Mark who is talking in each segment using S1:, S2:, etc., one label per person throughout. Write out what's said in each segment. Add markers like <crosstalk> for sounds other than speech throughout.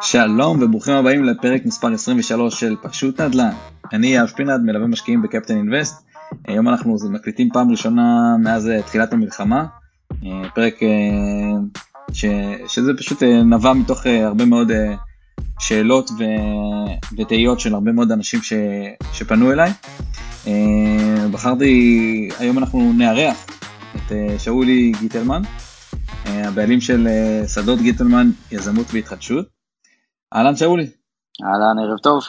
S1: שלום וברוכים הבאים לפרק מספר 23 של פשוט נדל"ן. אני יאב פינד, מלווה משקיעים בקפטן אינבסט. היום אנחנו מקליטים פעם ראשונה מאז אה, תחילת המלחמה. אה, פרק אה, ש... שזה פשוט נבע מתוך הרבה מאוד שאלות ו... ותהיות של הרבה מאוד אנשים ש... שפנו אליי. בחרתי, היום אנחנו נארח את שאולי גיטלמן, הבעלים של שדות גיטלמן יזמות והתחדשות. אהלן שאולי.
S2: אהלן, ערב טוב.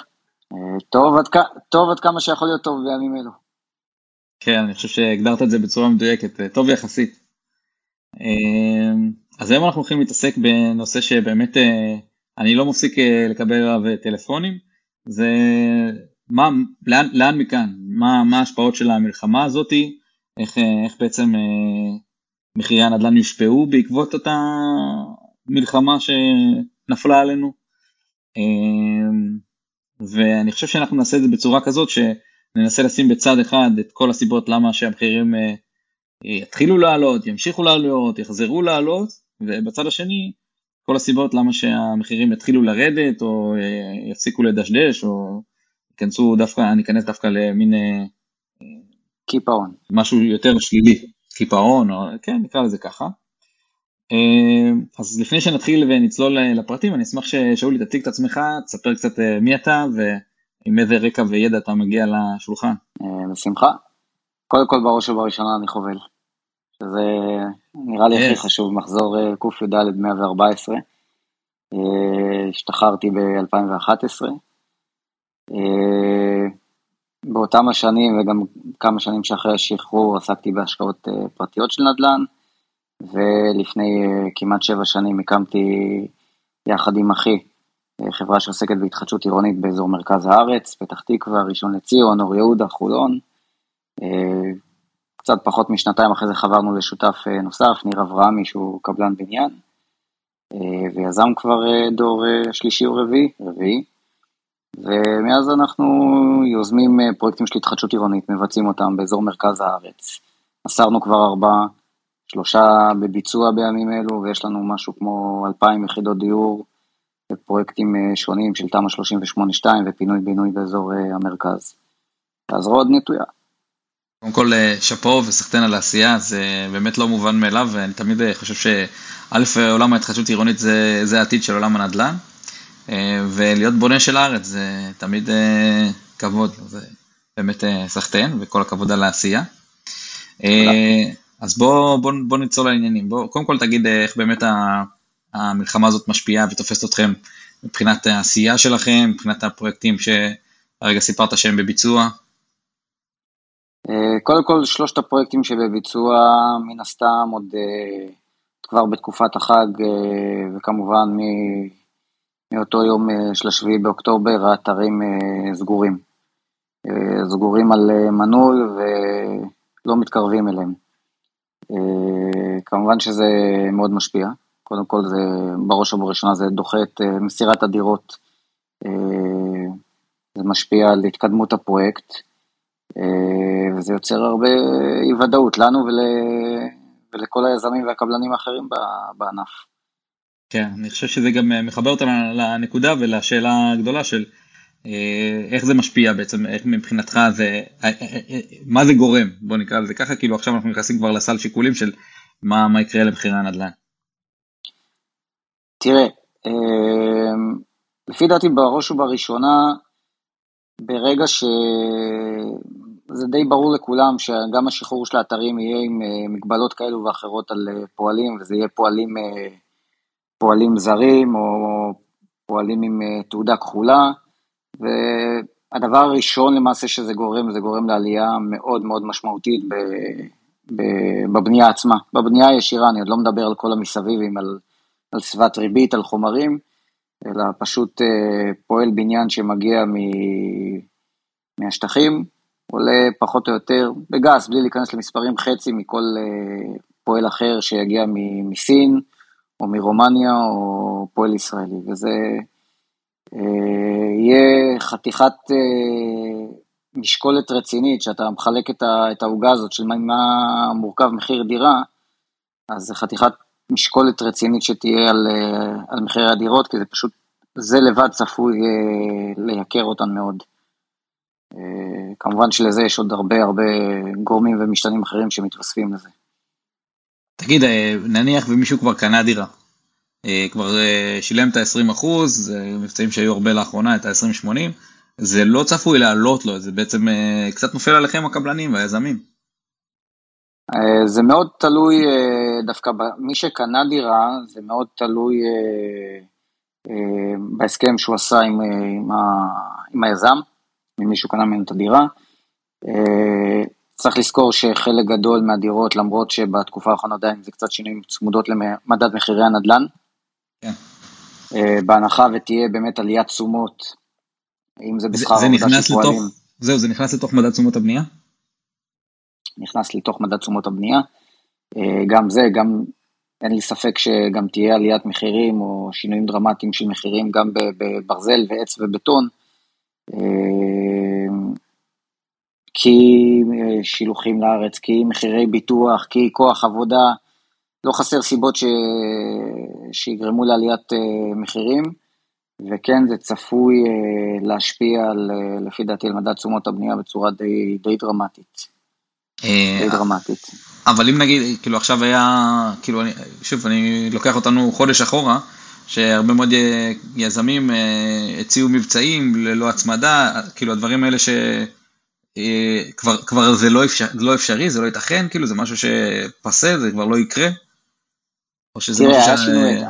S2: טוב עד, טוב עד כמה שיכול להיות טוב בימים אלו.
S1: כן, אני חושב שהגדרת את זה בצורה מדויקת, טוב יחסית. אז היום אנחנו הולכים להתעסק בנושא שבאמת אני לא מפסיק לקבל עליו טלפונים, זה מה, לאן, לאן מכאן, מה, מה ההשפעות של המלחמה הזאתי, איך, איך בעצם מחירי הנדל"ן יושפעו בעקבות אותה מלחמה שנפלה עלינו. ואני חושב שאנחנו נעשה את זה בצורה כזאת שננסה לשים בצד אחד את כל הסיבות למה שהמחירים אה, יתחילו לעלות, ימשיכו לעלות, יחזרו לעלות, ובצד השני כל הסיבות למה שהמחירים יתחילו לרדת או אה, יפסיקו לדשדש או ייכנסו דווקא, אני אכנס דווקא למין אה,
S2: קיפאון.
S1: משהו יותר שלילי, קיפאון, או כן נקרא לזה ככה. אה, אז לפני שנתחיל ונצלול לפרטים, אני אשמח ששאולי תציג את עצמך, תספר קצת אה, מי אתה ועם איזה רקע וידע אתה מגיע לשולחן.
S2: אה, בשמחה. קודם כל בראש ובראשונה אני חובל, שזה נראה לי הכי חשוב, מחזור קי"ד 114. השתחררתי ב-2011. באותם השנים וגם כמה שנים שאחרי השחרור עסקתי בהשקעות פרטיות של נדל"ן. ולפני אה, כמעט שבע שנים הקמתי יחד עם אחי אה, חברה שעוסקת בהתחדשות עירונית באזור מרכז הארץ, פתח תקווה, ראשון לציון, אור יהודה, חולון. אה, קצת פחות משנתיים אחרי זה חברנו לשותף נוסף, ניר אברהמי, שהוא קבלן בניין, ויזם כבר דור שלישי או רביעי, רביעי. ומאז אנחנו יוזמים פרויקטים של התחדשות עירונית, מבצעים אותם באזור מרכז הארץ. מסרנו כבר ארבעה שלושה בביצוע בימים אלו, ויש לנו משהו כמו אלפיים יחידות דיור בפרויקטים אה, שונים של תמ"א 38-2 ופינוי-בינוי באזור אה, המרכז. הזרוע עוד נטויה.
S1: קודם כל אה, שאפו וסחטיין על העשייה, זה באמת לא מובן מאליו, ואני תמיד חושב שא', עולם ההתחדשות עירונית זה, זה העתיד של עולם הנדל"ן, ולהיות בונה של הארץ זה תמיד כבוד, זה באמת סחטיין, וכל הכבוד על העשייה. אז בוא, בוא, בוא נצלול לעניינים. בוא, קודם כל תגיד אה, איך באמת המלחמה הזאת משפיעה ותופסת אתכם מבחינת העשייה שלכם, מבחינת הפרויקטים שהרגע סיפרת שהם בביצוע.
S2: אה, קודם כל שלושת הפרויקטים שבביצוע מן הסתם עוד אה, כבר בתקופת החג וכמובן מאותו יום של השביעי באוקטובר האתרים סגורים. סגורים על מנוי ולא מתקרבים אליהם. אה, כמובן שזה מאוד משפיע, קודם כל זה בראש ובראשונה זה דוחה את אה, מסירת הדירות, אה, זה משפיע על התקדמות הפרויקט, וזה יוצר הרבה אי ודאות לנו ול... ולכל היזמים והקבלנים האחרים בענף.
S1: כן, אני חושב שזה גם מחבר אותנו לנקודה ולשאלה הגדולה של אה, איך זה משפיע בעצם, איך מבחינתך זה, אה, אה, מה זה גורם, בוא נקרא לזה ככה, כאילו עכשיו אנחנו נכנסים כבר לסל שיקולים של מה, מה יקרה למחירי הנדל"ן.
S2: תראה, לפי דעתי בראש ובראשונה, ברגע שזה די ברור לכולם שגם השחרור של האתרים יהיה עם מגבלות כאלו ואחרות על פועלים, וזה יהיה פועלים, פועלים זרים או פועלים עם תעודה כחולה, והדבר הראשון למעשה שזה גורם, זה גורם לעלייה מאוד מאוד משמעותית ב, ב, בבנייה עצמה. בבנייה הישירה, אני עוד לא מדבר על כל המסביבים, על, על סביבת ריבית, על חומרים, אלא פשוט אה, פועל בניין שמגיע מ, מהשטחים, עולה פחות או יותר, בגס, בלי להיכנס למספרים, חצי מכל אה, פועל אחר שיגיע מסין, או מרומניה, או פועל ישראלי, וזה... אה, יהיה חתיכת אה, משקולת רצינית, שאתה מחלק את העוגה הזאת של מה מורכב מחיר דירה, אז זה חתיכת משקולת רצינית שתהיה על, על מחירי הדירות, כי זה פשוט, זה לבד צפוי לייקר אותן מאוד. כמובן שלזה יש עוד הרבה הרבה גורמים ומשתנים אחרים שמתווספים לזה.
S1: תגיד, נניח ומישהו כבר קנה דירה, כבר שילם את ה-20 אחוז, מבצעים שהיו הרבה לאחרונה, את ה-20-80, זה לא צפוי לעלות לו, זה בעצם אה, קצת נופל עליכם הקבלנים והיזמים.
S2: אה, זה מאוד תלוי אה, דווקא מי שקנה דירה, זה מאוד תלוי בהסכם שהוא עשה עם, עם, ה, עם היזם, עם מי שהוא קנה ממנו את הדירה. צריך לזכור שחלק גדול מהדירות, למרות שבתקופה האחרונה עדיין זה קצת שינויים צמודות למדד מחירי הנדל"ן. כן. בהנחה ותהיה באמת עליית תשומות אם זה בשכר
S1: עבודה של פועלים. זהו, זה נכנס לתוך מדד תשומות הבנייה?
S2: נכנס לתוך מדד תשומות הבנייה. אה, גם זה, גם אין לי ספק שגם תהיה עליית מחירים או שינויים דרמטיים של מחירים גם בברזל ועץ ובטון. אה, כי אה, שילוחים לארץ, כי מחירי ביטוח, כי כוח עבודה, לא חסר סיבות ש... שיגרמו לעליית מחירים. וכן, זה צפוי אה, להשפיע על, אה, לפי דעתי, על מדד תשומות הבנייה בצורה די, די דרמטית. אה, די דרמטית.
S1: אבל אם נגיד, כאילו עכשיו היה, כאילו, אני, שוב, אני לוקח אותנו חודש אחורה, שהרבה מאוד יזמים הציעו מבצעים ללא הצמדה, כאילו הדברים האלה שכבר כבר זה לא, אפשר, לא אפשרי, זה לא ייתכן, כאילו זה משהו שפסה, זה כבר לא יקרה.
S2: או שזה היה שינוי,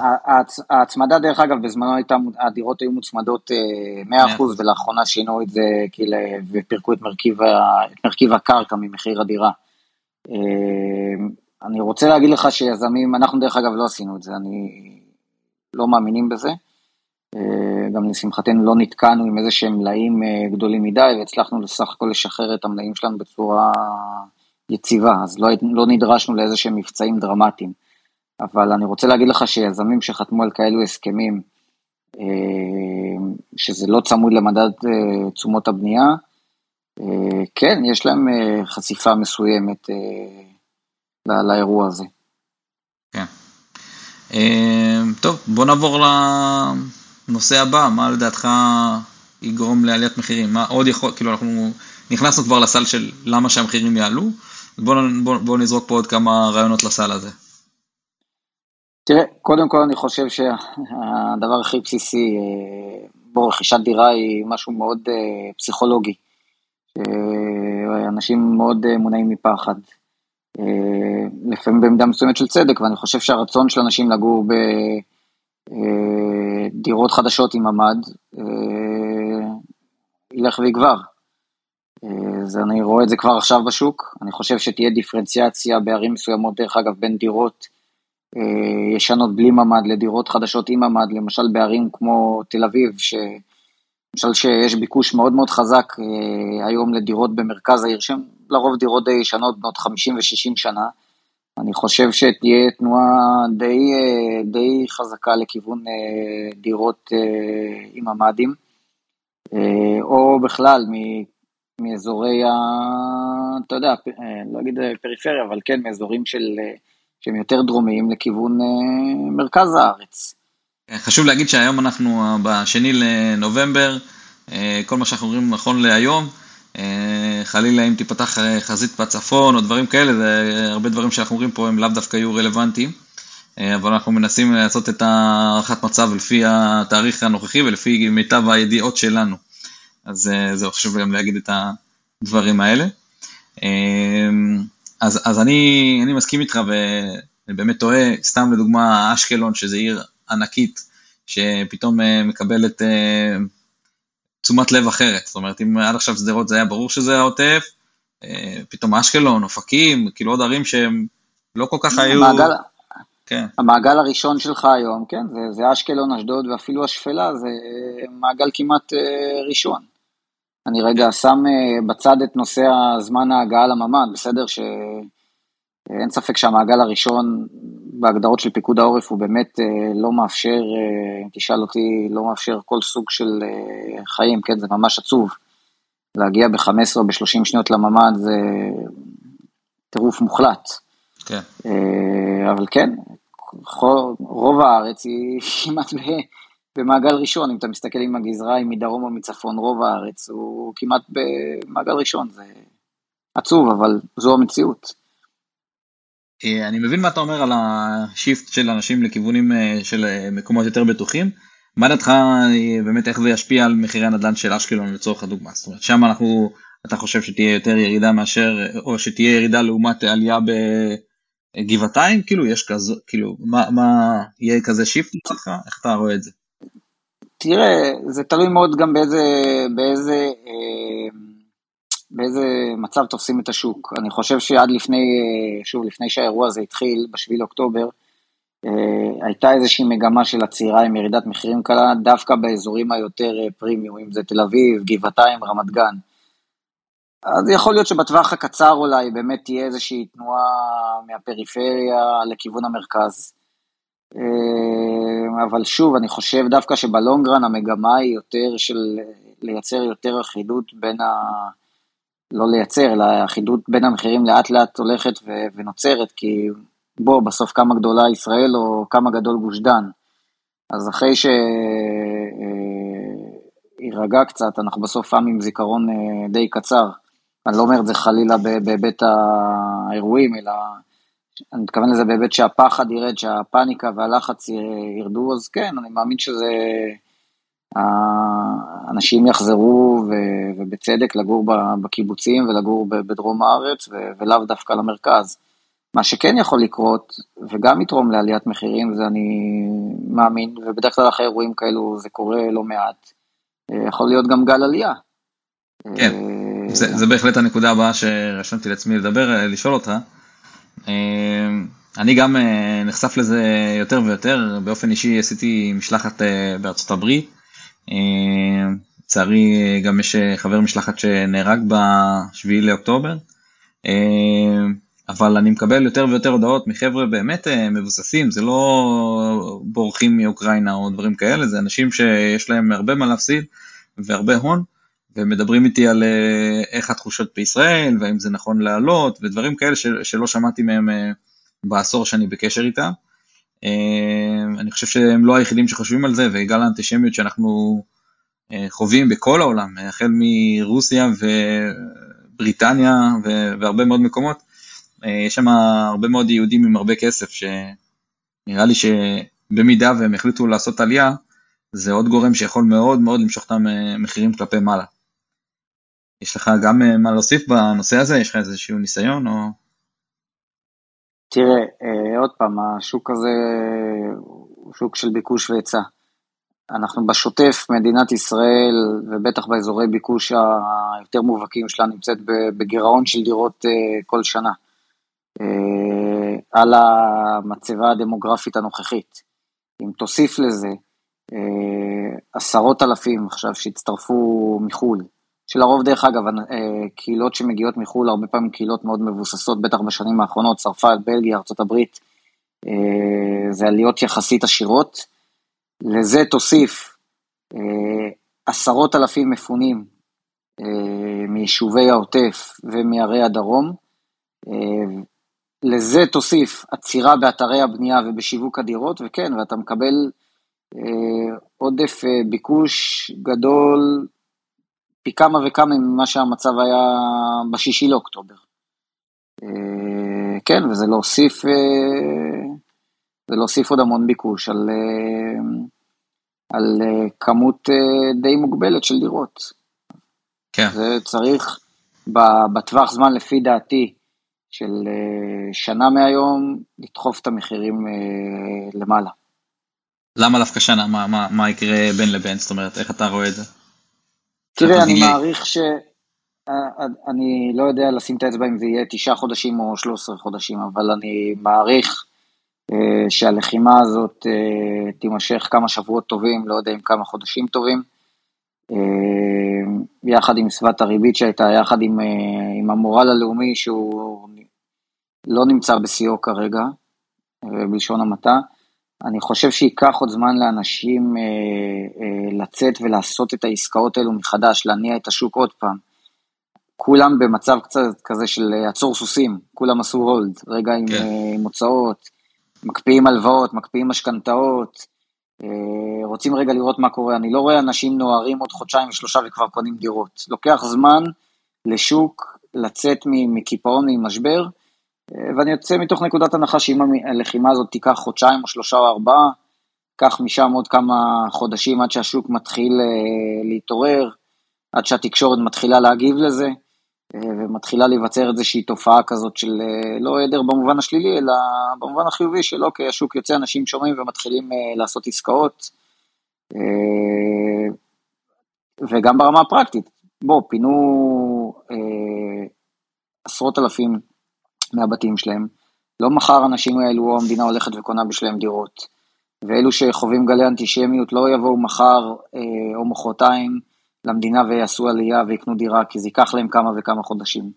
S2: ההצמדה דרך אגב בזמנו הייתה, הדירות היו מוצמדות 100% אה, ולאחרונה שינו את זה כאילו ופירקו את מרכיב, את מרכיב הקרקע ממחיר הדירה. אה, אני רוצה להגיד לך שיזמים, אנחנו דרך אגב לא עשינו את זה, אני לא מאמינים בזה. אה, גם לשמחתנו לא נתקענו עם איזה שהם מלאים גדולים מדי והצלחנו לסך הכל לשחרר את המלאים שלנו בצורה יציבה, אז לא, לא נדרשנו לאיזה שהם מבצעים דרמטיים. אבל אני רוצה להגיד לך שיזמים שחתמו על כאלו הסכמים, אה, שזה לא צמוד למדד אה, תשומות הבנייה, אה, כן, יש להם חשיפה מסוימת לאירוע הזה.
S1: כן. טוב, בוא נעבור לנושא הבא, מה לדעתך יגרום לעליית מחירים? מה עוד יכול, כאילו אנחנו נכנסנו כבר לסל של למה שהמחירים יעלו, בוא, בוא, בוא נזרוק פה עוד כמה רעיונות לסל הזה.
S2: תראה, קודם כל אני חושב שהדבר הכי בסיסי, אה, בו רכישת דירה היא משהו מאוד אה, פסיכולוגי. אנשים מאוד אה, מונעים מפחד. לפעמים במידה מסוימת של צדק, ואני חושב שהרצון של אנשים לגור בדירות חדשות עם ממ"ד ילך ויגבר. אז אני רואה את זה כבר עכשיו בשוק, אני חושב שתהיה דיפרנציאציה בערים מסוימות, דרך אגב, בין דירות אה, ישנות בלי ממ"ד לדירות חדשות עם ממ"ד, למשל בערים כמו תל אביב, ש... למשל שיש ביקוש מאוד מאוד חזק אה, היום לדירות במרכז העיר, שהן לרוב דירות די ישנות, בנות 50 ו-60 שנה. אני חושב שתהיה תנועה די, אה, די חזקה לכיוון דירות עם ממ"דים, או בכלל מאזורי ה... אתה יודע, לא אגיד פריפריה, אבל כן מאזורים של שהם יותר דרומיים לכיוון אה, מרכז הארץ.
S1: חשוב להגיד שהיום אנחנו בשני לנובמבר, אה, כל מה שאנחנו אומרים נכון להיום, אה, חלילה אם תיפתח חזית בצפון או דברים כאלה, זה הרבה דברים שאנחנו אומרים פה הם לאו דווקא יהיו רלוונטיים, אבל אנחנו מנסים לעשות את הערכת מצב לפי התאריך הנוכחי ולפי מיטב הידיעות שלנו. אז זהו, חשוב גם להגיד את הדברים האלה. אז, אז אני, אני מסכים איתך ובאמת טועה, סתם לדוגמה אשקלון, שזו עיר ענקית, שפתאום אה, מקבלת אה, תשומת לב אחרת. זאת אומרת, אם עד עכשיו שדרות זה היה ברור שזה העוטף, אה, פתאום אשקלון, אופקים, כאילו עוד ערים שהם לא כל כך היו...
S2: המעגל, כן. המעגל הראשון שלך היום, כן, זה, זה אשקלון, אשדוד ואפילו השפלה, זה מעגל כמעט ראשון. אני רגע שם אה, בצד את נושא הזמן ההגעה לממ"ד, בסדר? שאין ספק שהמעגל הראשון בהגדרות של פיקוד העורף הוא באמת אה, לא מאפשר, אה, אם תשאל אותי, לא מאפשר כל סוג של חיים, כן? זה ממש עצוב. להגיע ב-15 או ב-30 שניות לממ"ד זה טירוף מוחלט. כן. אבל כן, רוב הארץ היא <laughs> כמעט במעגל ראשון, אם אתה מסתכל עם הגזרה, אם מדרום או מצפון, רוב הארץ הוא כמעט במעגל ראשון, זה עצוב, אבל זו המציאות.
S1: אה, אני מבין מה אתה אומר על השיפט של אנשים לכיוונים אה, של אה, מקומות יותר בטוחים. מה דעתך באמת איך זה ישפיע על מחירי הנדל"ן של אשקלון לצורך הדוגמה? זאת אומרת שם אנחנו, אתה חושב שתהיה יותר ירידה מאשר, או שתהיה ירידה לעומת עלייה בגבעתיים? כאילו יש כזה, כאילו מה, מה יהיה כזה שיפט אצלך? איך אתה רואה את זה?
S2: תראה, זה תלוי מאוד גם באיזה, באיזה, באיזה מצב תופסים את השוק. אני חושב שעד לפני, שוב, לפני שהאירוע הזה התחיל, ב-7 לאוקטובר, אה, הייתה איזושהי מגמה של עצירה עם ירידת מחירים קלה, דווקא באזורים היותר אה, פרימיום, אם זה תל אביב, גבעתיים, רמת גן. אז יכול להיות שבטווח הקצר אולי באמת תהיה איזושהי תנועה מהפריפריה לכיוון המרכז. אה, אבל שוב, אני חושב דווקא שבלונגרן המגמה היא יותר של לייצר יותר אחידות בין ה... לא לייצר, אלא אחידות בין המחירים לאט לאט הולכת ונוצרת, כי בוא, בסוף כמה גדולה ישראל או כמה גדול גוש דן. אז אחרי שיירגע אה, קצת, אנחנו בסוף עם עם זיכרון אה, די קצר. אני לא אומר את זה חלילה בהיבט האירועים, אלא אני מתכוון לזה בהיבט שהפחד ירד, שהפאניקה והלחץ ירדו, אז כן, אני מאמין שזה... אנשים יחזרו, ובצדק, לגור בקיבוצים ולגור בדרום הארץ, ולאו דווקא למרכז. מה שכן יכול לקרות, וגם יתרום לעליית מחירים, זה אני מאמין, ובדרך כלל אחרי אירועים כאלו זה קורה לא מעט, אה, יכול להיות גם גל עלייה.
S1: כן, אה, זה, זה בהחלט הנקודה הבאה שרשמתי לעצמי לדבר, אה, לשאול אותך. אני גם נחשף לזה יותר ויותר, באופן אישי עשיתי משלחת בארצות הברית. לצערי גם יש חבר משלחת שנהרג ב-7 לאוקטובר. אבל אני מקבל יותר ויותר הודעות מחבר'ה באמת אה, מבוססים, זה לא בורחים מאוקראינה או דברים כאלה, זה אנשים שיש להם הרבה מה להפסיד והרבה הון, ומדברים איתי על אה, איך התחושות בישראל, והאם זה נכון לעלות, ודברים כאלה שלא שמעתי מהם אה, בעשור שאני בקשר איתם. אני חושב שהם לא היחידים שחושבים על זה, וגל האנטישמיות שאנחנו חווים בכל העולם, החל מרוסיה ובריטניה והרבה מאוד מקומות, אה, יש שם הרבה מאוד יהודים עם הרבה כסף, שנראה לי שבמידה והם החליטו לעשות עלייה, זה עוד גורם שיכול מאוד מאוד למשוך את המחירים כלפי מעלה. יש לך גם אה, מה להוסיף בנושא הזה? יש לך איזשהו ניסיון או...
S2: תראה, אה, עוד פעם, השוק הזה הוא שוק של ביקוש והיצע. אנחנו בשוטף, מדינת ישראל, ובטח באזורי ביקוש היותר מובהקים שלה, נמצאת בגירעון של דירות כל שנה. אה, על המצבה הדמוגרפית הנוכחית. אם תוסיף לזה אה, עשרות אלפים עכשיו שהצטרפו מחו"ל, שלרוב דרך אגב, אה, קהילות שמגיעות מחו"ל, הרבה פעמים קהילות מאוד מבוססות, בטח בשנים האחרונות, צרפת, בלגיה, ארה"ב, זה עליות יחסית עשירות. לזה תוסיף עשרות אלפים מפונים מיישובי העוטף ומערי הדרום, לזה תוסיף עצירה באתרי הבנייה ובשיווק הדירות, וכן, ואתה מקבל אה, עודף אה, ביקוש גדול פי כמה וכמה ממה שהמצב היה בשישי לאוקטובר. אה, כן, וזה להוסיף, אה, זה להוסיף עוד המון ביקוש על, אה, על כמות די מוגבלת של דירות. כן. זה צריך בטווח זמן, לפי דעתי, של שנה מהיום לדחוף את המחירים למעלה.
S1: למה דווקא שנה? מה, מה, מה יקרה בין לבין? זאת אומרת, איך אתה רואה את זה?
S2: תראה, אני מעריך ש... אה, אני לא יודע לשים את האצבע אם זה יהיה תשעה חודשים או שלוש עשרה חודשים, אבל אני מעריך שהלחימה הזאת תימשך כמה שבועות טובים, לא יודע אם כמה חודשים טובים. יחד עם סביבת הריבית שהייתה, יחד עם, עם המורל הלאומי שהוא לא נמצא בשיאו כרגע, אה, בלשון המעטה. אני חושב שייקח עוד זמן לאנשים אה, אה, לצאת ולעשות את העסקאות האלו מחדש, להניע את השוק עוד פעם. כולם במצב קצת כזה של עצור סוסים, כולם עשו הולד, רגע עם, כן. עם הוצאות, מקפיאים הלוואות, מקפיאים משכנתאות, רוצים רגע לראות מה קורה. אני לא רואה אנשים נוהרים עוד חודשיים ושלושה וכבר קונים דירות. לוקח זמן לשוק לצאת מקיפאון, ממשבר, ואני יוצא מתוך נקודת הנחה שאם הלחימה הזאת תיקח חודשיים או שלושה או ארבעה, קח משם עוד כמה חודשים עד שהשוק מתחיל אה, להתעורר, עד שהתקשורת מתחילה להגיב לזה, אה, ומתחילה להיווצר איזושהי תופעה כזאת של אה, לא עדר במובן השלילי, אלא במובן החיובי של אוקיי, השוק יוצא, אנשים שומעים ומתחילים לעשות עסקאות. וגם ברמה הפרקטית, בוא, פינו עשרות אלפים מהבתים שלהם, לא מחר האנשים האלו או המדינה הולכת וקונה בשבילם דירות. ואלו שחווים גלי אנטישמיות לא יבואו מחר אה, או מחרתיים למדינה ויעשו עלייה ויקנו דירה, כי זה ייקח להם כמה וכמה חודשים.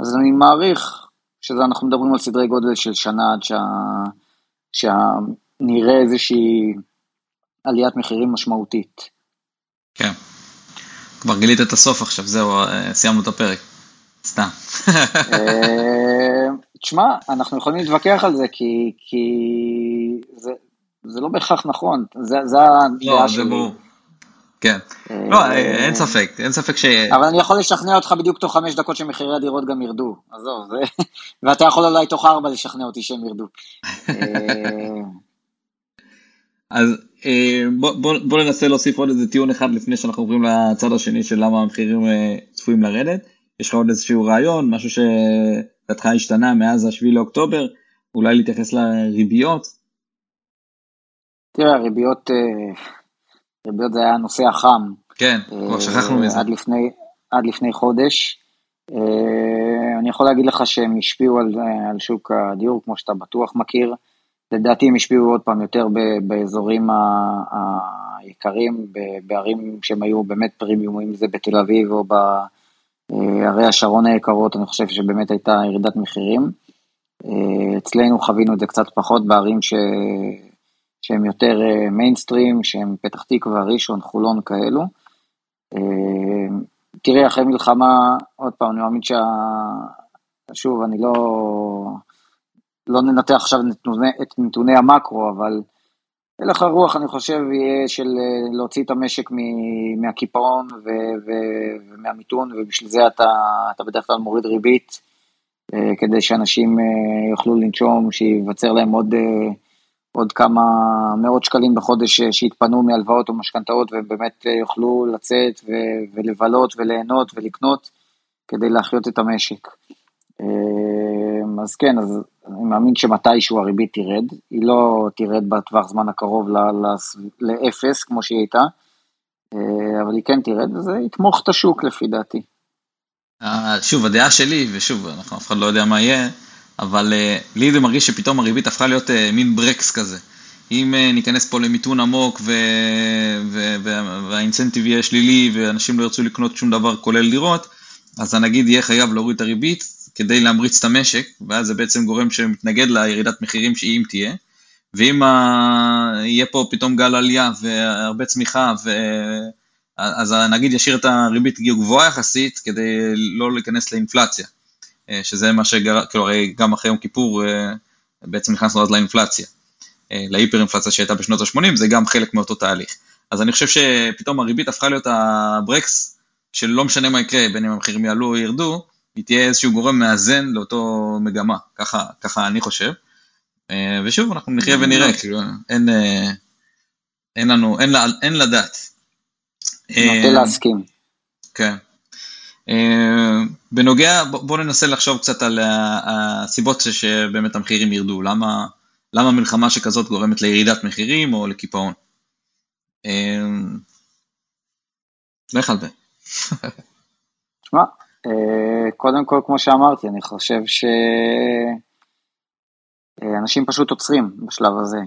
S2: אז אני מעריך שאנחנו מדברים על סדרי גודל של שנה עד שה... שנראה איזושהי עליית מחירים משמעותית.
S1: כן. כבר גילית את הסוף עכשיו, זהו, אה, סיימנו את הפרק. סתם.
S2: אה, תשמע, אנחנו יכולים להתווכח על זה, כי, כי זה, זה לא בהכרח נכון, זה, זה
S1: הדעה לא, שלי. ברור. כן, אה, לא, אין ספק, אין ספק ש...
S2: אבל אני יכול לשכנע אותך בדיוק תוך חמש דקות שמחירי הדירות גם ירדו, עזוב, זה... <laughs> ואתה יכול אולי תוך ארבע לשכנע אותי שהם ירדו.
S1: אה, <laughs> אז אה, בוא, בוא, בוא ננסה להוסיף עוד איזה טיעון אחד לפני שאנחנו עוברים לצד השני של למה המחירים צפויים לרדת. יש לך עוד איזשהו רעיון, משהו שדעתך השתנה מאז השביעי לאוקטובר, אולי להתייחס לריביות?
S2: תראה, הריביות, אה, ריביות זה היה הנושא החם.
S1: כן, כבר שכחנו מזה.
S2: עד לפני, עד לפני חודש. אה, אני יכול להגיד לך שהם השפיעו על, על שוק הדיור, כמו שאתה בטוח מכיר. לדעתי הם השפיעו עוד פעם יותר באזורים היקרים, בערים שהם היו באמת פרימיום, אם זה בתל אביב או בערי השרון היקרות, אני חושב שבאמת הייתה ירידת מחירים. אה, אצלנו חווינו את זה קצת פחות בערים ש... שהם יותר מיינסטרים, אה, שהם פתח תקווה, ראשון, חולון כאלו. אה, תראי, אחרי מלחמה, עוד פעם, אני מאמין שה... שוב, אני לא... לא ננתח עכשיו את נתוני המקרו, אבל הלך הרוח, אני חושב, יהיה של אה, להוציא את המשק מהקיפאון ומהמיתון, ובשביל זה אתה, אתה בדרך כלל מוריד ריבית, כדי שאנשים יוכלו לנשום, שייווצר להם עוד... עוד כמה מאות שקלים בחודש אה, שיתפנו מהלוואות או משכנתאות והם באמת אה, יוכלו לצאת ו- ולבלות וליהנות ולקנות כדי להחיות את המשק. אה, אז כן, אז אני מאמין שמתישהו הריבית תרד, היא לא תרד בטווח זמן הקרוב לאפס כמו שהיא הייתה, אבל היא כן תרד וזה יתמוך את השוק לפי דעתי.
S1: שוב, הדעה שלי, ושוב, אנחנו אף אחד לא יודע מה יהיה, אבל uh, לי זה מרגיש שפתאום הריבית הפכה להיות מין ברקס כזה. אם ניכנס פה למיתון עמוק ו... ו... והאינסנטיב יהיה שלילי ואנשים לא ירצו לקנות שום דבר כולל דירות, אז הנגיד יהיה חייב להוריד את הריבית כדי להמריץ את המשק, ואז זה בעצם גורם שמתנגד לירידת מחירים שאם תהיה. ואם ה... יהיה פה פתאום גל עלייה והרבה צמיחה, ו... אז הנגיד ישאיר את הריבית גבוהה יחסית כדי לא להיכנס לאינפלציה. אה, שזה מה שגר... כאילו הרי גם אחרי יום כיפור אה, בעצם נכנסנו אז לאינפלציה, אה, להיפר אינפלציה שהייתה בשנות ה-80, זה גם חלק מאותו תהליך. אז אני חושב שפתאום הריבית הפכה להיות הברקס, שלא משנה מה יקרה, בין אם המחירים יעלו או ירדו, היא תהיה איזשהו גורם מאזן לאותו מגמה, ככה, ככה אני חושב. ושוב, אנחנו נחיה ונראה, כאילו, אין, אין לנו, אין, אין לדעת.
S2: נוטה להסכים.
S1: כן. אה, בנוגע, בואו ננסה לחשוב קצת על הסיבות שבאמת המחירים ירדו, למה, למה מלחמה שכזאת גורמת לירידת מחירים או לקיפאון. אה, לך על זה.
S2: תשמע, אה, קודם כל, כמו שאמרתי, אני חושב שאנשים פשוט עוצרים בשלב הזה.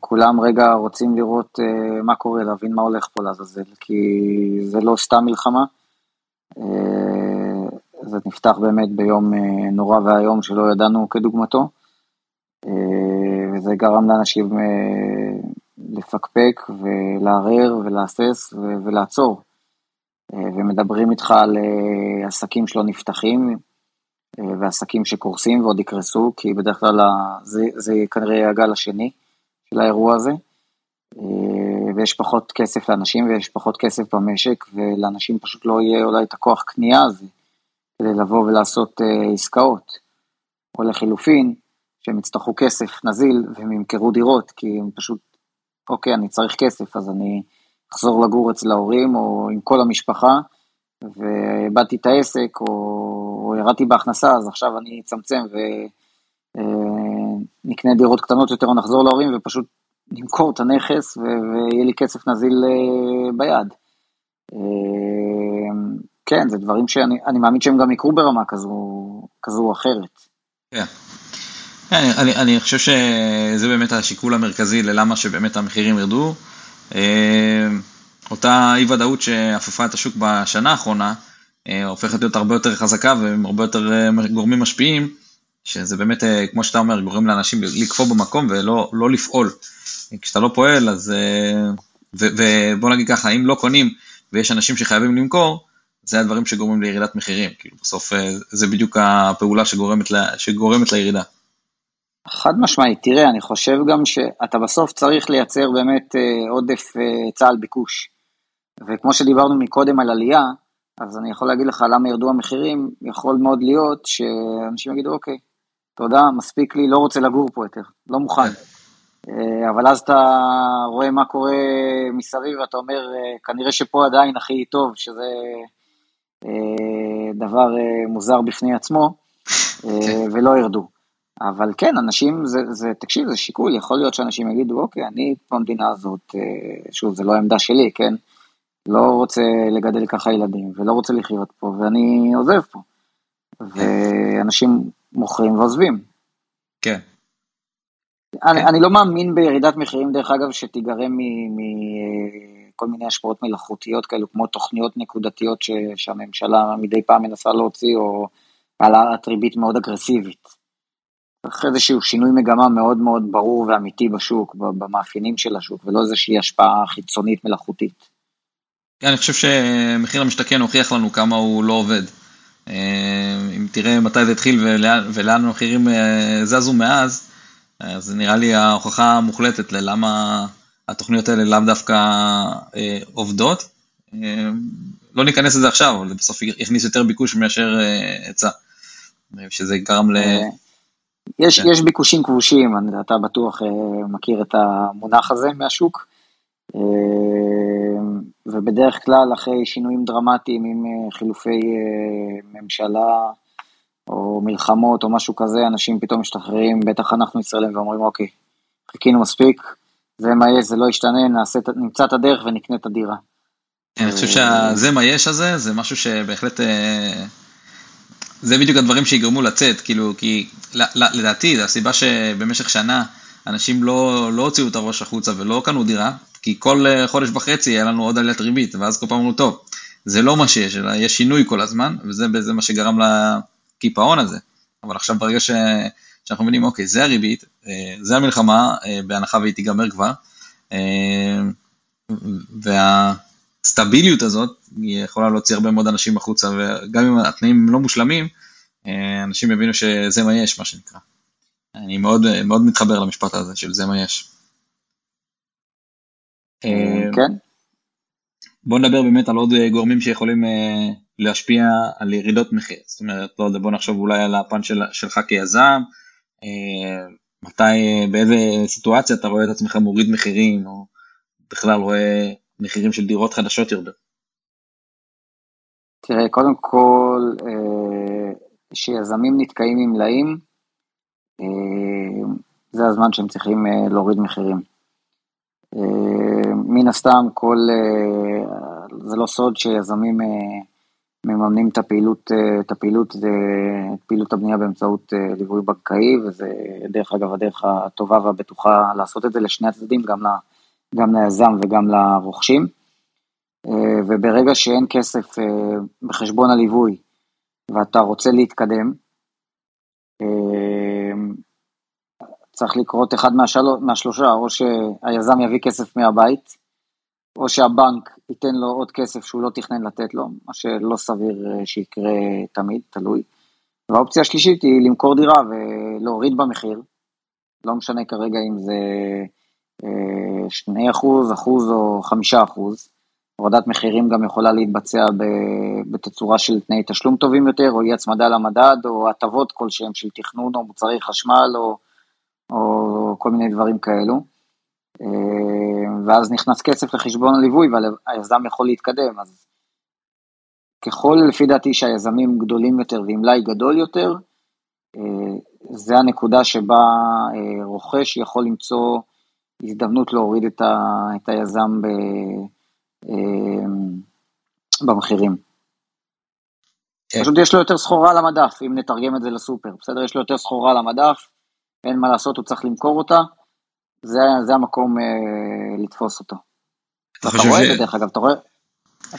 S2: כולם רגע רוצים לראות מה קורה, להבין מה הולך פה לעזאזל, כי זה לא סתם מלחמה. אה, זה נפתח באמת ביום אה, נורא ואיום שלא ידענו כדוגמתו, אה, וזה גרם לאנשים לפקפק ולערער ולהסס ולעצור. ומדברים איתך על עסקים שלא נפתחים, ועסקים שקורסים ועוד יקרסו, כי בדרך כלל זה, זה כנראה הגל השני של האירוע הזה. ויש פחות כסף לאנשים ויש פחות כסף במשק, ולאנשים פשוט לא יהיה אולי את הכוח קנייה הזה כדי לבוא ולעשות עסקאות. או לחילופין, שהם יצטרכו כסף נזיל והם ימכרו דירות, כי הם פשוט, אוקיי, אני צריך כסף, אז אני אחזור לגור אצל ההורים או עם כל המשפחה, ואיבדתי את העסק, או, או ירדתי בהכנסה, אז עכשיו אני אצמצם ונקנה אה, דירות קטנות יותר, או נחזור להורים ופשוט נמכור את הנכס ויהיה לי כסף נזיל אה, ביד. אה, כן, זה דברים שאני מאמין שהם גם יקרו ברמה כזו, כזו או אחרת.
S1: כן. כן. אני, אני חושב שזה באמת השיקול המרכזי ללמה שבאמת המחירים ירדו. אה, אותה אי ודאות שאפפה את השוק בשנה האחרונה, אה, הופכת להיות הרבה יותר חזקה ועם הרבה יותר אה, גורמים משפיעים, שזה באמת, כמו שאתה אומר, גורם לאנשים לקפוא במקום ולא לא לפעול. כשאתה לא פועל, אז... ובוא נגיד ככה, אם לא קונים ויש אנשים שחייבים למכור, זה הדברים שגורמים לירידת מחירים, כאילו בסוף זה בדיוק הפעולה שגורמת, לה, שגורמת לירידה.
S2: חד משמעית, תראה, אני חושב גם שאתה בסוף צריך לייצר באמת אה, עודף היצע על ביקוש. וכמו שדיברנו מקודם על עלייה, אז אני יכול להגיד לך למה ירדו המחירים, יכול מאוד להיות שאנשים יגידו, אוקיי, תודה, מספיק לי, לא רוצה לגור פה יותר, לא מוכן. כן. אה, אבל אז אתה רואה מה קורה מסביב ואתה אומר, כנראה שפה עדיין הכי טוב, שזה אה, דבר אה, מוזר בפני עצמו, אה, כן. ולא ירדו. אבל כן, אנשים, זה, זה, תקשיב, זה שיקול, יכול להיות שאנשים יגידו, אוקיי, אני במדינה הזאת, שוב, זה לא העמדה שלי, כן? לא רוצה לגדל ככה ילדים, ולא רוצה לחיות פה, ואני עוזב פה. ואנשים מוכרים ועוזבים.
S1: כן.
S2: אני, כן. אני לא מאמין בירידת מחירים, דרך אגב, שתיגרם מ... מ כל מיני השפעות מלאכותיות כאלו, כמו תוכניות נקודתיות ש, שהממשלה מדי פעם מנסה להוציא, או העלאת ריבית מאוד אגרסיבית. צריך איזשהו שינוי מגמה מאוד מאוד ברור ואמיתי בשוק, במאפיינים של השוק, ולא איזושהי השפעה חיצונית מלאכותית.
S1: כן, אני חושב שמחיר המשתכן הוכיח לנו כמה הוא לא עובד. אה, אם תראה מתי זה התחיל ולאן, ולאן המחירים אה, זזו מאז, אז נראה לי ההוכחה המוחלטת ללמה התוכניות האלה לאו דווקא אה, עובדות. אה, לא ניכנס לזה עכשיו, אבל בסוף יכניס יותר ביקוש מאשר אה, היצע, אה, שזה גרם ל...
S2: יש, כן. יש ביקושים כבושים, אתה בטוח אה, מכיר את המונח הזה מהשוק, אה, ובדרך כלל אחרי שינויים דרמטיים עם אה, חילופי ממשלה או מלחמות או משהו כזה, אנשים פתאום משתחררים, בטח אנחנו ישראלים ואומרים אוקיי, חיכינו מספיק, זה מה יש, זה לא ישתנה, נעשה, נמצא את הדרך ונקנה את הדירה.
S1: אני חושב שזה מה יש הזה, זה משהו שבהחלט, זה בדיוק הדברים שיגרמו לצאת, כאילו, כי לדעתי, הסיבה שבמשך שנה אנשים לא, לא הוציאו את הראש החוצה ולא קנו דירה, כי כל אה, חודש וחצי היה לנו עוד עליית ריבית, ואז כל פעם אמרו, טוב, זה לא מה שיש, אלא יש שינוי כל הזמן, וזה מה שגרם לקיפאון הזה. אבל עכשיו ברגע ש... שאנחנו מבינים, אוקיי, זה הריבית, אה, זה המלחמה, אה, בהנחה והיא תיגמר כבר, אה, והסטביליות הזאת, היא יכולה להוציא הרבה מאוד אנשים החוצה, וגם אם התנאים לא מושלמים, אנשים יבינו שזה מה יש, מה שנקרא. אני מאוד, מאוד מתחבר למשפט הזה של זה מה יש.
S2: כן.
S1: בוא נדבר באמת על עוד גורמים שיכולים להשפיע על ירידות מחיר. זאת אומרת, לא יודע, בוא נחשוב אולי על הפן של, שלך כיזם, אה, מתי, באיזה סיטואציה אתה רואה את עצמך מוריד מחירים, או בכלל רואה מחירים של דירות חדשות ירדו?
S2: תראה, קודם כל, כשיזמים אה, נתקעים עם מלאים, אה, זה הזמן שהם צריכים להוריד מחירים. מן הסתם, כל, זה לא סוד שיזמים מממנים את הפעילות, אה, את הפעילות, את פעילות הבנייה באמצעות אה, ליווי בנקאי, וזה דרך אגב הדרך הטובה והבטוחה לעשות את זה לשני הצדדים, גם, ל, גם ליזם וגם לרוכשים. אה, וברגע שאין כסף בחשבון הליווי ואתה רוצה להתקדם, צריך לקרות אחד מהשלושה, או שהיזם יביא כסף מהבית, או שהבנק ייתן לו עוד כסף שהוא לא תכנן לתת לו, מה שלא סביר אה, שיקרה תמיד, תלוי. והאופציה השלישית היא למכור דירה ולהוריד במחיר, לא משנה כרגע אם זה 2 אחוז, אחוז או 5 אחוז. הורדת מחירים גם יכולה להתבצע בתצורה של תנאי תשלום טובים יותר, או אי הצמדה למדד, או הטבות כלשהם של תכנון או מוצרי חשמל, או, או כל מיני דברים כאלו. אה, ואז נכנס כסף לחשבון הליווי והיזם יכול להתקדם, אז ככל לפי דעתי שהיזמים גדולים יותר ועם מלאי גדול יותר, אה, זה הנקודה שבה אה, רוכש יכול למצוא הזדמנות להוריד את, ה, את היזם ב, במחירים. כן. פשוט יש לו יותר סחורה על המדף, אם נתרגם את זה לסופר, בסדר? יש לו יותר סחורה על המדף, אין מה לעשות, הוא צריך למכור אותה, זה, זה המקום אה, לתפוס אותו. אתה, אתה רואה את זה דרך אגב, אתה רואה,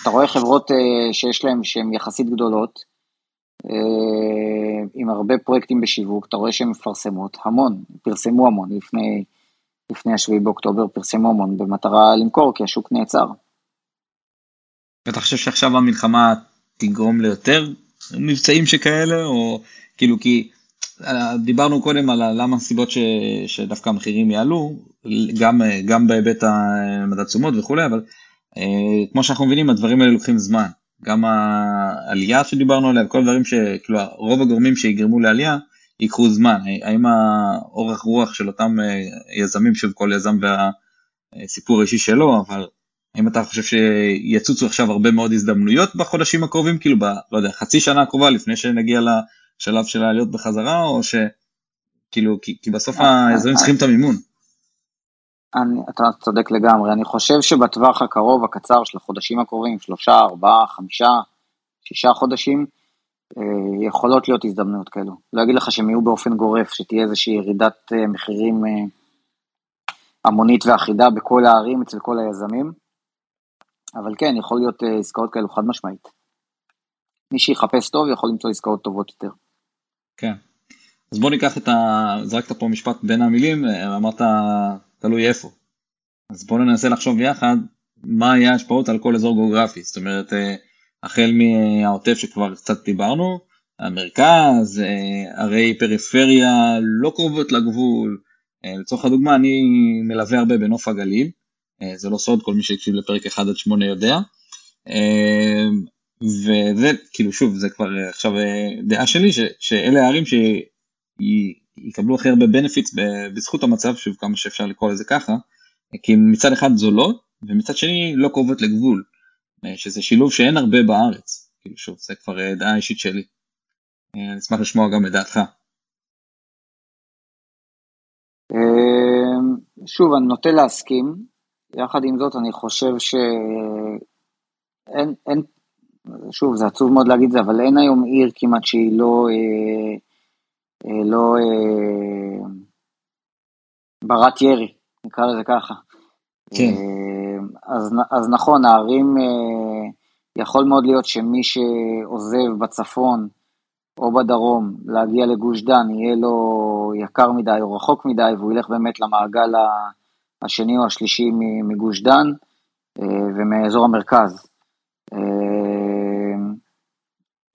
S2: אתה רואה חברות אה, שיש להן, שהן יחסית גדולות, אה, עם הרבה פרויקטים בשיווק, אתה רואה שהן מפרסמות המון, פרסמו המון לפני, לפני השביעי באוקטובר, פרסמו המון במטרה למכור, כי השוק נעצר.
S1: ואתה חושב שעכשיו המלחמה תגרום ליותר מבצעים שכאלה, או כאילו כי דיברנו קודם על למה הסיבות ש, שדווקא המחירים יעלו, גם, גם בהיבט המדד תשומות וכולי, אבל אה, כמו שאנחנו מבינים הדברים האלה לוקחים זמן. גם העלייה שדיברנו עליה, כל הדברים שכאילו רוב הגורמים שיגרמו לעלייה ייקחו זמן. האם האורך רוח של אותם אה, יזמים, שוב כל יזם והסיפור האישי שלו, אבל האם אתה חושב שיצוצו עכשיו הרבה מאוד הזדמנויות בחודשים הקרובים, כאילו ב... לא יודע, חצי שנה הקרובה לפני שנגיע לשלב של העליות בחזרה, או שכאילו, כי, כי בסוף היזמים צריכים את המימון.
S2: אני, אתה צודק לגמרי, אני חושב שבטווח הקרוב, הקצר של החודשים הקרובים, שלושה, ארבעה, חמישה, שישה חודשים, אה, יכולות להיות הזדמנויות כאלו. לא אגיד לך שהם יהיו באופן גורף, שתהיה איזושהי ירידת אה, מחירים אה, המונית ואחידה בכל הערים אצל כל היזמים, אבל כן, יכול להיות עסקאות כאלו חד משמעית. מי שיחפש טוב יכול למצוא עסקאות טובות יותר.
S1: כן. אז בוא ניקח את ה... זרקת פה משפט בין המילים, אמרת תלוי איפה. אז בואו ננסה לחשוב ביחד מה היה ההשפעות על כל אזור גיאוגרפי, זאת אומרת אה, החל מהעוטף שכבר קצת דיברנו, המרכז, אה, ערי פריפריה לא קרובות לגבול, אה, לצורך הדוגמה אני מלווה הרבה בנוף הגליל, זה לא סוד, כל מי שהקשיב לפרק 1 עד 8 יודע, וזה כאילו שוב זה כבר עכשיו דעה שלי ש, שאלה הערים יקבלו הכי הרבה בנפיטס בזכות המצב, שוב כמה שאפשר לקרוא לזה ככה, כי מצד אחד זולות, ומצד שני לא קרובות לגבול, שזה שילוב שאין הרבה בארץ, כאילו שוב, זה כבר אה, דעה אישית שלי. אה, אני אשמח לשמוע גם את דעתך.
S2: שוב, אני נוטה להסכים, יחד עם זאת אני חושב שאין, אין, שוב, זה עצוב מאוד להגיד את זה, אבל אין היום עיר כמעט שהיא לא... אה, אה, לא אה, ברת ירי, נקרא לזה ככה. כן. אה, אז, אז נכון, הערים, יכול מאוד להיות שמי שעוזב בצפון או בדרום להגיע לגוש דן יהיה לו יקר מדי או רחוק מדי והוא ילך באמת למעגל השני או השלישי מגוש דן ומאזור המרכז.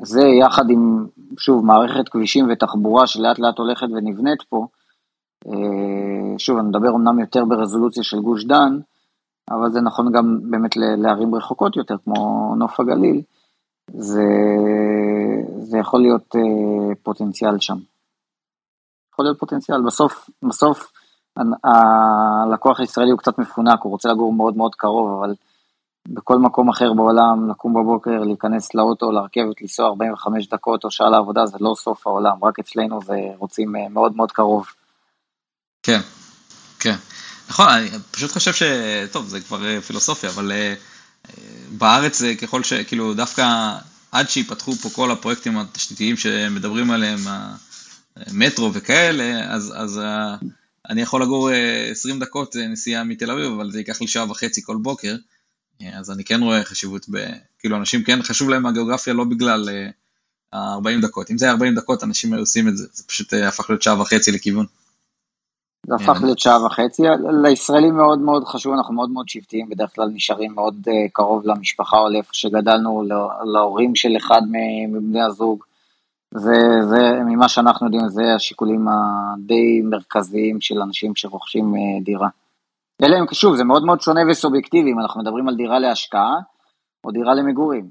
S2: זה יחד עם, שוב, מערכת כבישים ותחבורה שלאט לאט הולכת ונבנית פה, אה, שוב, אני מדבר אמנם יותר ברזולוציה של גוש דן, אבל זה נכון גם באמת לערים רחוקות יותר, כמו נוף הגליל, זה, זה יכול להיות אה, פוטנציאל שם. יכול להיות פוטנציאל, בסוף, בסוף הלקוח הישראלי הוא קצת מפונק, הוא רוצה לגור מאוד מאוד קרוב, אבל בכל מקום אחר בעולם, לקום בבוקר, להיכנס לאוטו, לרכבת, לנסוע 45 דקות או שעה לעבודה, זה לא סוף העולם, רק אצלנו זה רוצים אה, מאוד מאוד קרוב.
S1: כן, כן. נכון, אני פשוט חושב ש... טוב, זה כבר אה, פילוסופיה, אבל אה, בארץ זה ככל ש... כאילו, דווקא עד שיפתחו פה כל הפרויקטים התשתיתיים שמדברים עליהם, המטרו וכאלה, אז, אז אני יכול לגור 20 דקות נסיעה מתל אביב, אבל זה ייקח לי שעה וחצי כל בוקר. אז אני כן רואה חשיבות ב... כאילו אנשים כן חשוב להם הגיאוגרפיה לא בגלל ה-40 אה, דקות, אם זה היה 40 דקות אנשים היו עושים את זה, זה פשוט אה, הפך להיות שעה וחצי לכיוון.
S2: זה הפך להיות שעה וחצי, לישראלים מאוד מאוד חשוב, אנחנו מאוד מאוד שבטיים, בדרך כלל נשארים מאוד אה, קרוב למשפחה או לאיפה שגדלנו, להורים של אחד מבני הזוג, זה, זה, ממה שאנחנו יודעים, זה השיקולים הדי מרכזיים של אנשים שרוכשים דירה. אלא אם, שוב, זה מאוד מאוד שונה וסובייקטיבי, אם אנחנו מדברים על דירה להשקעה או דירה למגורים.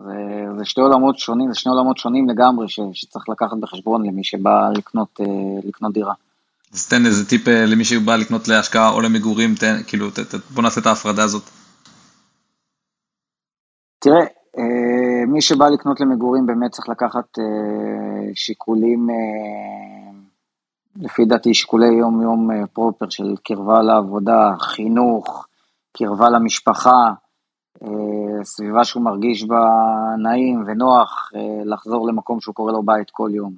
S2: זה, זה שתי עולמות שונים, זה שני עולמות שונים לגמרי ש, שצריך לקחת בחשבון למי שבא לקנות, לקנות דירה.
S1: אז תן איזה טיפ למי שבא לקנות להשקעה או למגורים, תן, כאילו, ת, ת, בוא נעשה את ההפרדה הזאת.
S2: תראה, אה, מי שבא לקנות למגורים באמת צריך לקחת אה, שיקולים, אה, לפי דעתי שיקולי יום יום פרופר של קרבה לעבודה, חינוך, קרבה למשפחה, סביבה שהוא מרגיש בה נעים ונוח לחזור למקום שהוא קורא לו בית כל יום.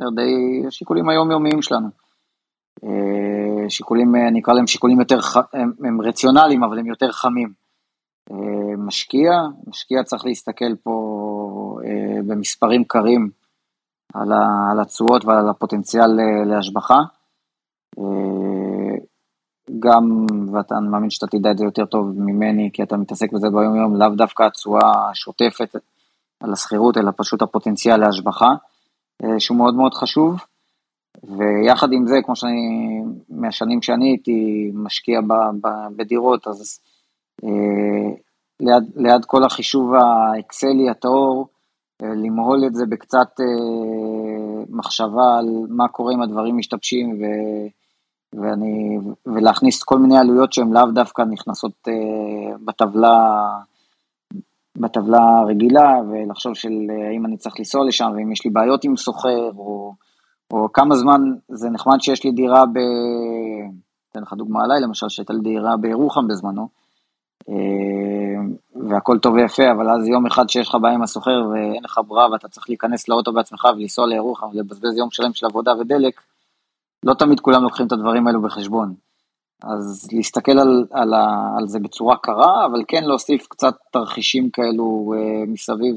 S2: זה די השיקולים היומיומיים שלנו. שיקולים, אני אקרא להם שיקולים יותר, הם, הם רציונליים אבל הם יותר חמים. אה, משקיע, משקיע צריך להסתכל פה אה, במספרים קרים על התשואות ועל הפוטנציאל אה, להשבחה. גם, ואתה מאמין שאתה תדע את זה יותר טוב ממני, כי אתה מתעסק בזה ביום יום, לאו דווקא התשואה השוטפת על השכירות, אלא פשוט הפוטנציאל להשבחה, שהוא מאוד מאוד חשוב. ויחד עם זה, כמו שאני, מהשנים שאני הייתי משקיע ב, ב, בדירות, אז אה, ליד, ליד כל החישוב האקסלי הטהור, אה, למהול את זה בקצת אה, מחשבה על מה קורה אם הדברים משתבשים ו, ואני, ולהכניס כל מיני עלויות שהן לאו דווקא נכנסות בטבלה, בטבלה הרגילה ולחשוב של האם אני צריך לנסוע לשם ואם יש לי בעיות עם סוחר או, או כמה זמן זה נחמד שיש לי דירה ב... אתן לך דוגמה עליי למשל שהייתה לי דירה בירוחם בזמנו אה, והכל טוב ויפה, אבל אז יום אחד שיש לך בעיה עם הסוחר ואין לך ברירה ואתה צריך להיכנס לאוטו בעצמך ולנסוע לירוחם ולבזבז יום שלם של עבודה ודלק, לא תמיד כולם לוקחים את הדברים האלו בחשבון. אז להסתכל על, על, ה, על זה בצורה קרה, אבל כן להוסיף קצת תרחישים כאלו uh, מסביב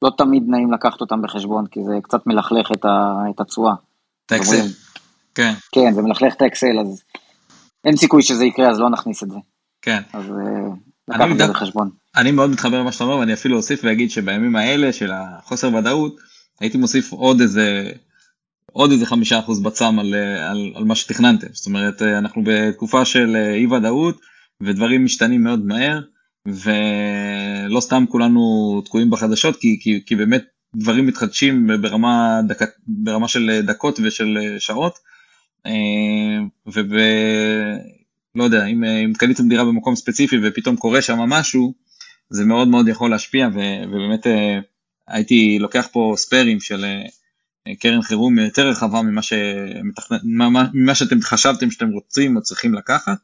S2: שלא תמיד נעים לקחת אותם בחשבון, כי זה קצת מלכלך את התשואה.
S1: את האקסל. כן.
S2: כן, זה מלכלך את האקסל, אז אין סיכוי שזה יקרה, אז לא נכניס את זה.
S1: כן.
S2: אז אה, לקח את זה בחשבון.
S1: אני מאוד מתחבר למה שאתה אומר ואני אפילו אוסיף ואגיד שבימים האלה של החוסר ודאות הייתי מוסיף עוד איזה עוד איזה חמישה אחוז בצם על, על, על מה שתכננתם זאת אומרת אנחנו בתקופה של אי ודאות ודברים משתנים מאוד מהר ולא סתם כולנו תקועים בחדשות כי, כי, כי באמת דברים מתחדשים ברמה, דק, ברמה של דקות ושל שעות. אה, וב... לא יודע, אם, אם קניתם דירה במקום ספציפי ופתאום קורה שם משהו, זה מאוד מאוד יכול להשפיע, ו, ובאמת אה, הייתי לוקח פה ספיירים של אה, קרן חירום יותר רחבה ממה, שמתכנ... ממה שאתם חשבתם שאתם רוצים או צריכים לקחת.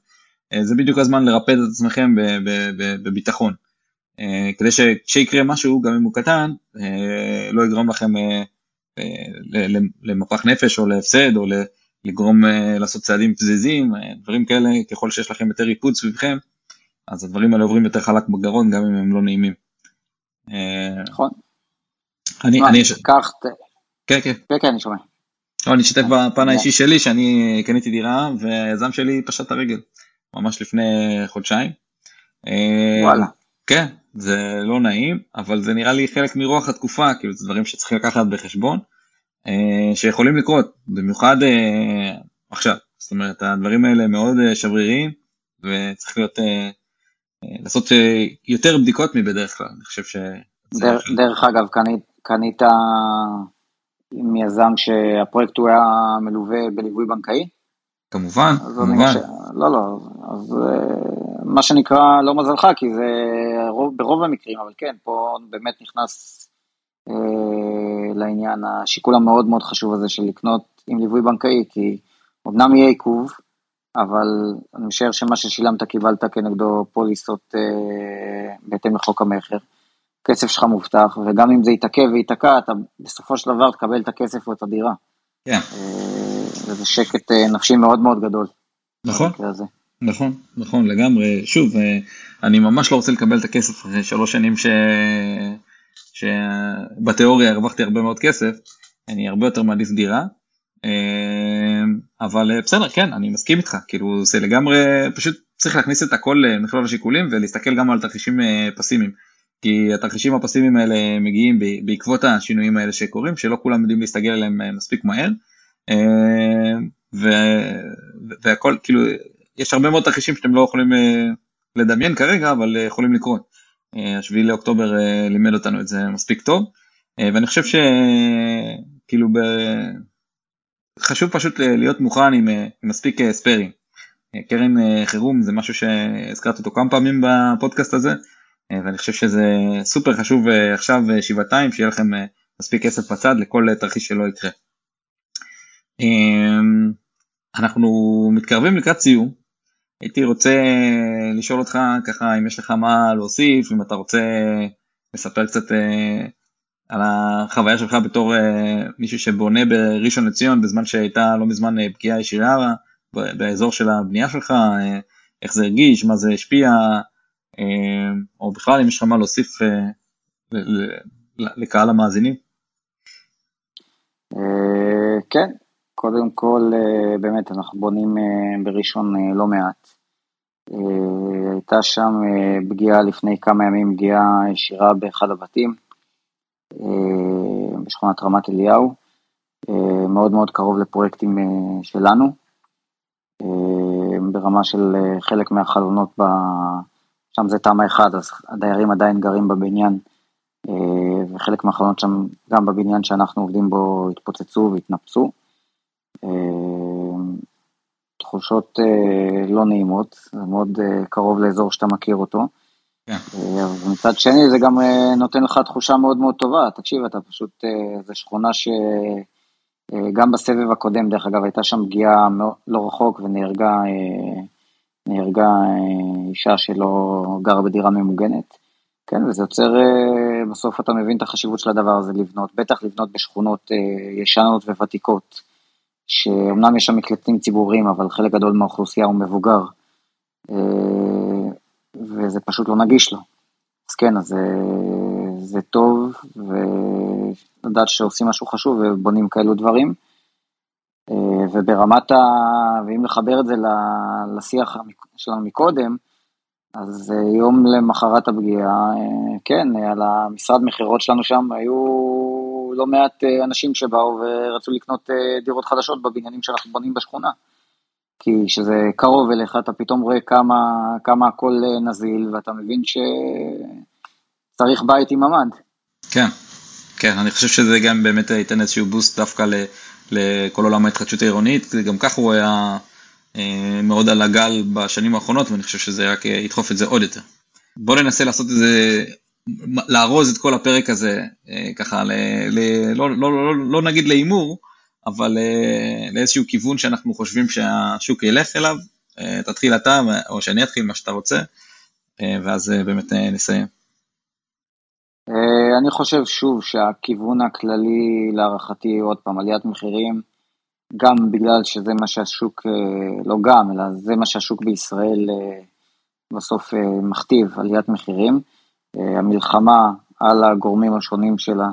S1: זה בדיוק הזמן לרפד את עצמכם בביטחון. כדי שכשיקרה משהו, גם אם הוא קטן, לא יגרום לכם למפח נפש או להפסד או לגרום לעשות צעדים פזיזים, דברים כאלה, ככל שיש לכם יותר ריפוד סביבכם, אז הדברים האלה עוברים יותר חלק בגרון, גם אם הם לא נעימים.
S2: אה, נכון.
S1: אני,
S2: אני. קח,
S1: כן, כן.
S2: כן, כן, אני שומע.
S1: לא, אני אשתף בפן האישי שלי, שאני קניתי דירה, והיזם שלי פשט את הרגל, ממש לפני חודשיים.
S2: וואלה.
S1: כן, זה לא נעים, אבל זה נראה לי חלק מרוח התקופה, כאילו זה דברים שצריכים לקחת בחשבון. אה, שיכולים לקרות, במיוחד אה, עכשיו. זאת אומרת, הדברים האלה מאוד אה, שבריריים, וצריך להיות, לעשות יותר בדיקות מבדרך כלל, אני חושב ש...
S2: דרך, דרך אגב, קנית, קנית עם יזם שהפרויקט הוא היה מלווה בליווי בנקאי?
S1: כמובן, כמובן. ש...
S2: לא, לא, אז מה שנקרא לא מזלך, כי זה רוב, ברוב המקרים, אבל כן, פה באמת נכנס אה, לעניין, השיקול המאוד מאוד חשוב הזה של לקנות עם ליווי בנקאי, כי אמנם יהיה עיכוב, אבל אני משער שמה ששילמת קיבלת כנגדו פוליסות אה, בהתאם לחוק המכר. כסף שלך מובטח, וגם אם זה יתעכב וייתקע, אתה בסופו של דבר תקבל את הכסף או את הדירה.
S1: כן.
S2: אה, וזה שקט אה, נפשי מאוד מאוד גדול.
S1: נכון. נכון, נכון, לגמרי. שוב, אה, אני ממש לא רוצה לקבל את הכסף אחרי שלוש שנים ש... שבתיאוריה הרווחתי הרבה מאוד כסף, אני הרבה יותר מעדיף דירה, אה, אבל אה, בסדר, כן, אני מסכים איתך, כאילו זה לגמרי, פשוט צריך להכניס את הכל למכלול השיקולים ולהסתכל גם על תרחישים פסימיים. כי התרחישים הפסימיים האלה מגיעים בעקבות השינויים האלה שקורים, שלא כולם יודעים להסתגל עליהם מספיק מהר. והכל, כאילו, יש הרבה מאוד תרחישים שאתם לא יכולים לדמיין כרגע, אבל יכולים לקרות. השביעי לאוקטובר לימד אותנו את זה מספיק טוב, ואני חושב שכאילו ב... חשוב פשוט להיות מוכן עם, מספיק ספיירים. קרן חירום זה משהו שהזכרת אותו כמה פעמים בפודקאסט הזה, ואני חושב שזה סופר חשוב עכשיו שבעתיים, שיהיה לכם מספיק כסף בצד לכל תרחיש שלא יקרה. אנחנו מתקרבים לקראת סיום, הייתי רוצה לשאול אותך ככה אם יש לך מה להוסיף, אם אתה רוצה לספר קצת אה, על החוויה שלך בתור אה, מישהו שבונה בראשון לציון בזמן שהייתה לא מזמן אה, פגיעה ישירה באזור של הבנייה שלך, איך זה הרגיש, מה זה השפיע, או בכלל אם יש לך מה להוסיף לקהל המאזינים.
S2: כן, קודם כל באמת אנחנו בונים בראשון לא מעט. אה, הייתה שם אה, פגיעה לפני כמה ימים, פגיעה ישירה באחד הבתים אה, בשכונת רמת אליהו, מאוד מאוד קרוב לפרויקטים שלנו, ברמה של חלק מהחלונות, ב... שם זה תמ"א 1, אז הדיירים עדיין גרים בבניין, וחלק מהחלונות שם, גם בבניין שאנחנו עובדים בו, התפוצצו והתנפצו. תחושות אה, לא נעימות, זה מאוד אה, קרוב לאזור שאתה מכיר אותו. כן. אה, ומצד שני זה גם אה, נותן לך תחושה מאוד מאוד טובה, תקשיב, אתה פשוט, אה, זו שכונה שגם אה, בסבב הקודם, דרך אגב, הייתה שם פגיעה לא רחוק ונהרגה אה, נהרגה אה, אישה שלא גרה בדירה ממוגנת. כן, וזה יוצר, אה, בסוף אתה מבין את החשיבות של הדבר הזה לבנות, בטח לבנות בשכונות אה, ישנות וותיקות. שאומנם יש שם מקלטים ציבוריים, אבל חלק גדול מהאוכלוסייה הוא מבוגר, אה, וזה פשוט לא נגיש לו. אז כן, אז זה, זה טוב, ולדעת שעושים משהו חשוב ובונים כאלו דברים. אה, וברמת ה... ואם לחבר את זה לשיח שלנו מקודם, אז אה, יום למחרת הפגיעה, כן, על המשרד מכירות שלנו שם היו לא מעט אה, אנשים שבאו ורצו לקנות אה, דירות חדשות בבניינים שאנחנו בונים בשכונה. כי כשזה קרוב אליך אתה פתאום רואה כמה, כמה הכל אה, נזיל ואתה מבין שצריך בית עם ממ"ד.
S1: כן, כן, אני חושב שזה גם באמת ייתן איזשהו בוסט דווקא לכל עולם ההתחדשות העירונית, גם ככה הוא היה מאוד על הגל בשנים האחרונות ואני חושב שזה רק ידחוף את זה עוד יותר. בוא ננסה לעשות את זה לארוז את כל הפרק הזה אה, ככה, ל, ל, לא, לא, לא, לא לא נגיד להימור, אבל אה, לאיזשהו כיוון שאנחנו חושבים שהשוק ילך אליו, אה, תתחיל אתה או שאני אתחיל מה שאתה רוצה, ואז באמת נסיים.
S2: אני חושב שוב שהכיוון הכללי להערכתי, עוד פעם, עליית מחירים, גם בגלל שזה מה שהשוק, לא גם, אלא זה מה שהשוק בישראל בסוף מכתיב, עליית מחירים. אה, המלחמה על הגורמים השונים שלה,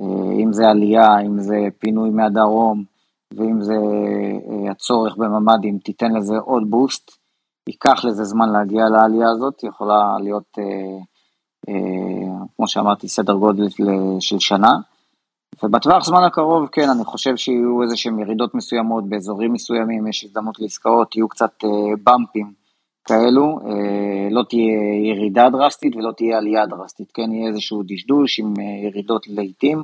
S2: אה, אם זה עלייה, אם זה פינוי מהדרום, ואם זה אה, הצורך בממ"דים, תיתן לזה עוד בוסט. ייקח לזה זמן להגיע לעלייה הזאת, יכולה להיות, כמו שאמרתי, סדר גודל של שנה. ובטווח זמן הקרוב, כן, אני חושב שיהיו איזה שהם ירידות מסוימות באזורים מסוימים, יש הזדמנות לעסקאות, יהיו קצת במפים כאלו, אה, לא תהיה ירידה דרסטית ולא תהיה עלייה דרסטית, כן, יהיה איזשהו דשדוש עם אה, ירידות לעיתים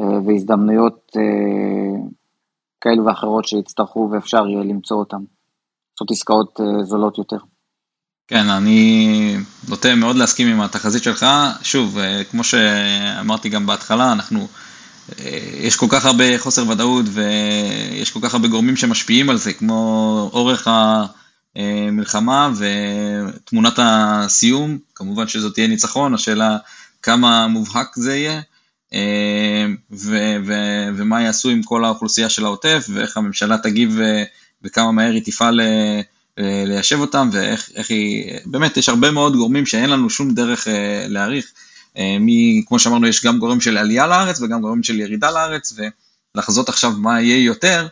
S2: אה, והזדמנויות כאלו ואחרות שיצטרכו ואפשר יהיה למצוא אותן. לעשות עסקאות זולות יותר.
S1: כן, אני נוטה מאוד להסכים עם התחזית שלך. שוב, כמו שאמרתי גם בהתחלה, אנחנו, יש כל כך הרבה חוסר ודאות ויש כל כך הרבה גורמים שמשפיעים על זה, כמו אורך. אה, מלחמה ותמונת הסיום, כמובן שזאת תהיה ניצחון, השאלה כמה מובהק זה יהיה, אה, ו- ו- ומה יעשו עם כל האוכלוסייה של העוטף, ואיך הממשלה תגיב אה, וכמה מהר היא תפעל ליישב אותם, ואיך היא, באמת יש הרבה מאוד גורמים שאין לנו שום דרך להעריך, מי, כמו שאמרנו, יש גם גורם של עלייה לארץ וגם גורם של ירידה לארץ, ולחזות עכשיו מה יהיה יותר,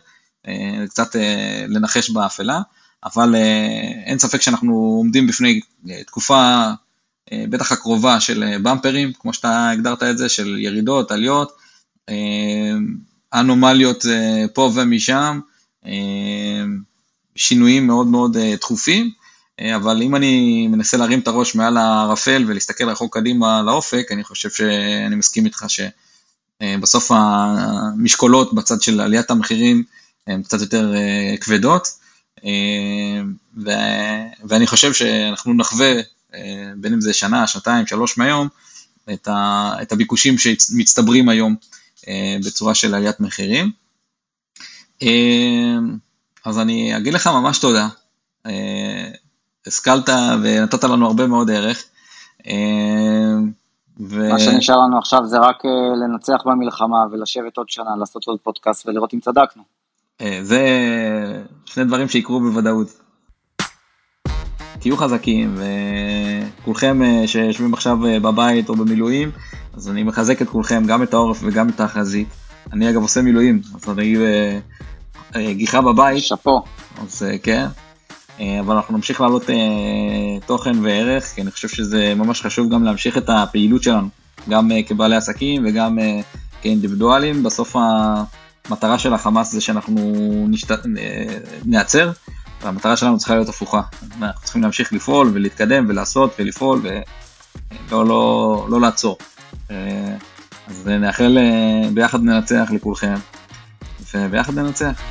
S1: קצת לנחש באפלה. אבל אה, אין ספק שאנחנו עומדים בפני אה, תקופה בטח הקרובה של במפרים, כמו שאתה הגדרת את זה, של ירידות, עליות, אנומליות פה ומשם, שינויים מאוד מאוד דחופים, אבל אם אני מנסה להרים את הראש מעל הערפל ולהסתכל רחוק קדימה לאופק, אני חושב שאני מסכים איתך שבסוף המשקולות בצד של עליית המחירים הן קצת יותר כבדות, ו, ואני חושב שאנחנו נחווה, בין אם זה שנה, שנתיים, שלוש מהיום, את, ה, את הביקושים שמצטברים היום בצורה של עליית מחירים. אז אני אגיד לך ממש תודה. השכלת ונתת לנו הרבה מאוד ערך.
S2: ו... מה שנשאר לנו עכשיו זה רק לנצח במלחמה ולשבת עוד שנה, לעשות עוד פודקאסט ולראות אם צדקנו.
S1: זה שני דברים שיקרו בוודאות. תהיו חזקים וכולכם שיושבים עכשיו בבית או במילואים, אז אני מחזק את כולכם, גם את העורף וגם את החזית. אני אגב עושה מילואים, אז אני גיחה בבית.
S2: שאפו.
S1: אז כן. אבל אנחנו נמשיך להעלות תוכן וערך, כי אני חושב שזה ממש חשוב גם להמשיך את הפעילות שלנו, גם כבעלי עסקים וגם כאינדיבידואלים. בסוף המטרה של החמאס זה שאנחנו נשת... נעצר, והמטרה שלנו צריכה להיות הפוכה. אנחנו צריכים להמשיך לפעול ולהתקדם ולעשות ולפעול ולא לא, לא לעצור. אז נאחל ביחד ננצח לכולכם, וביחד ננצח.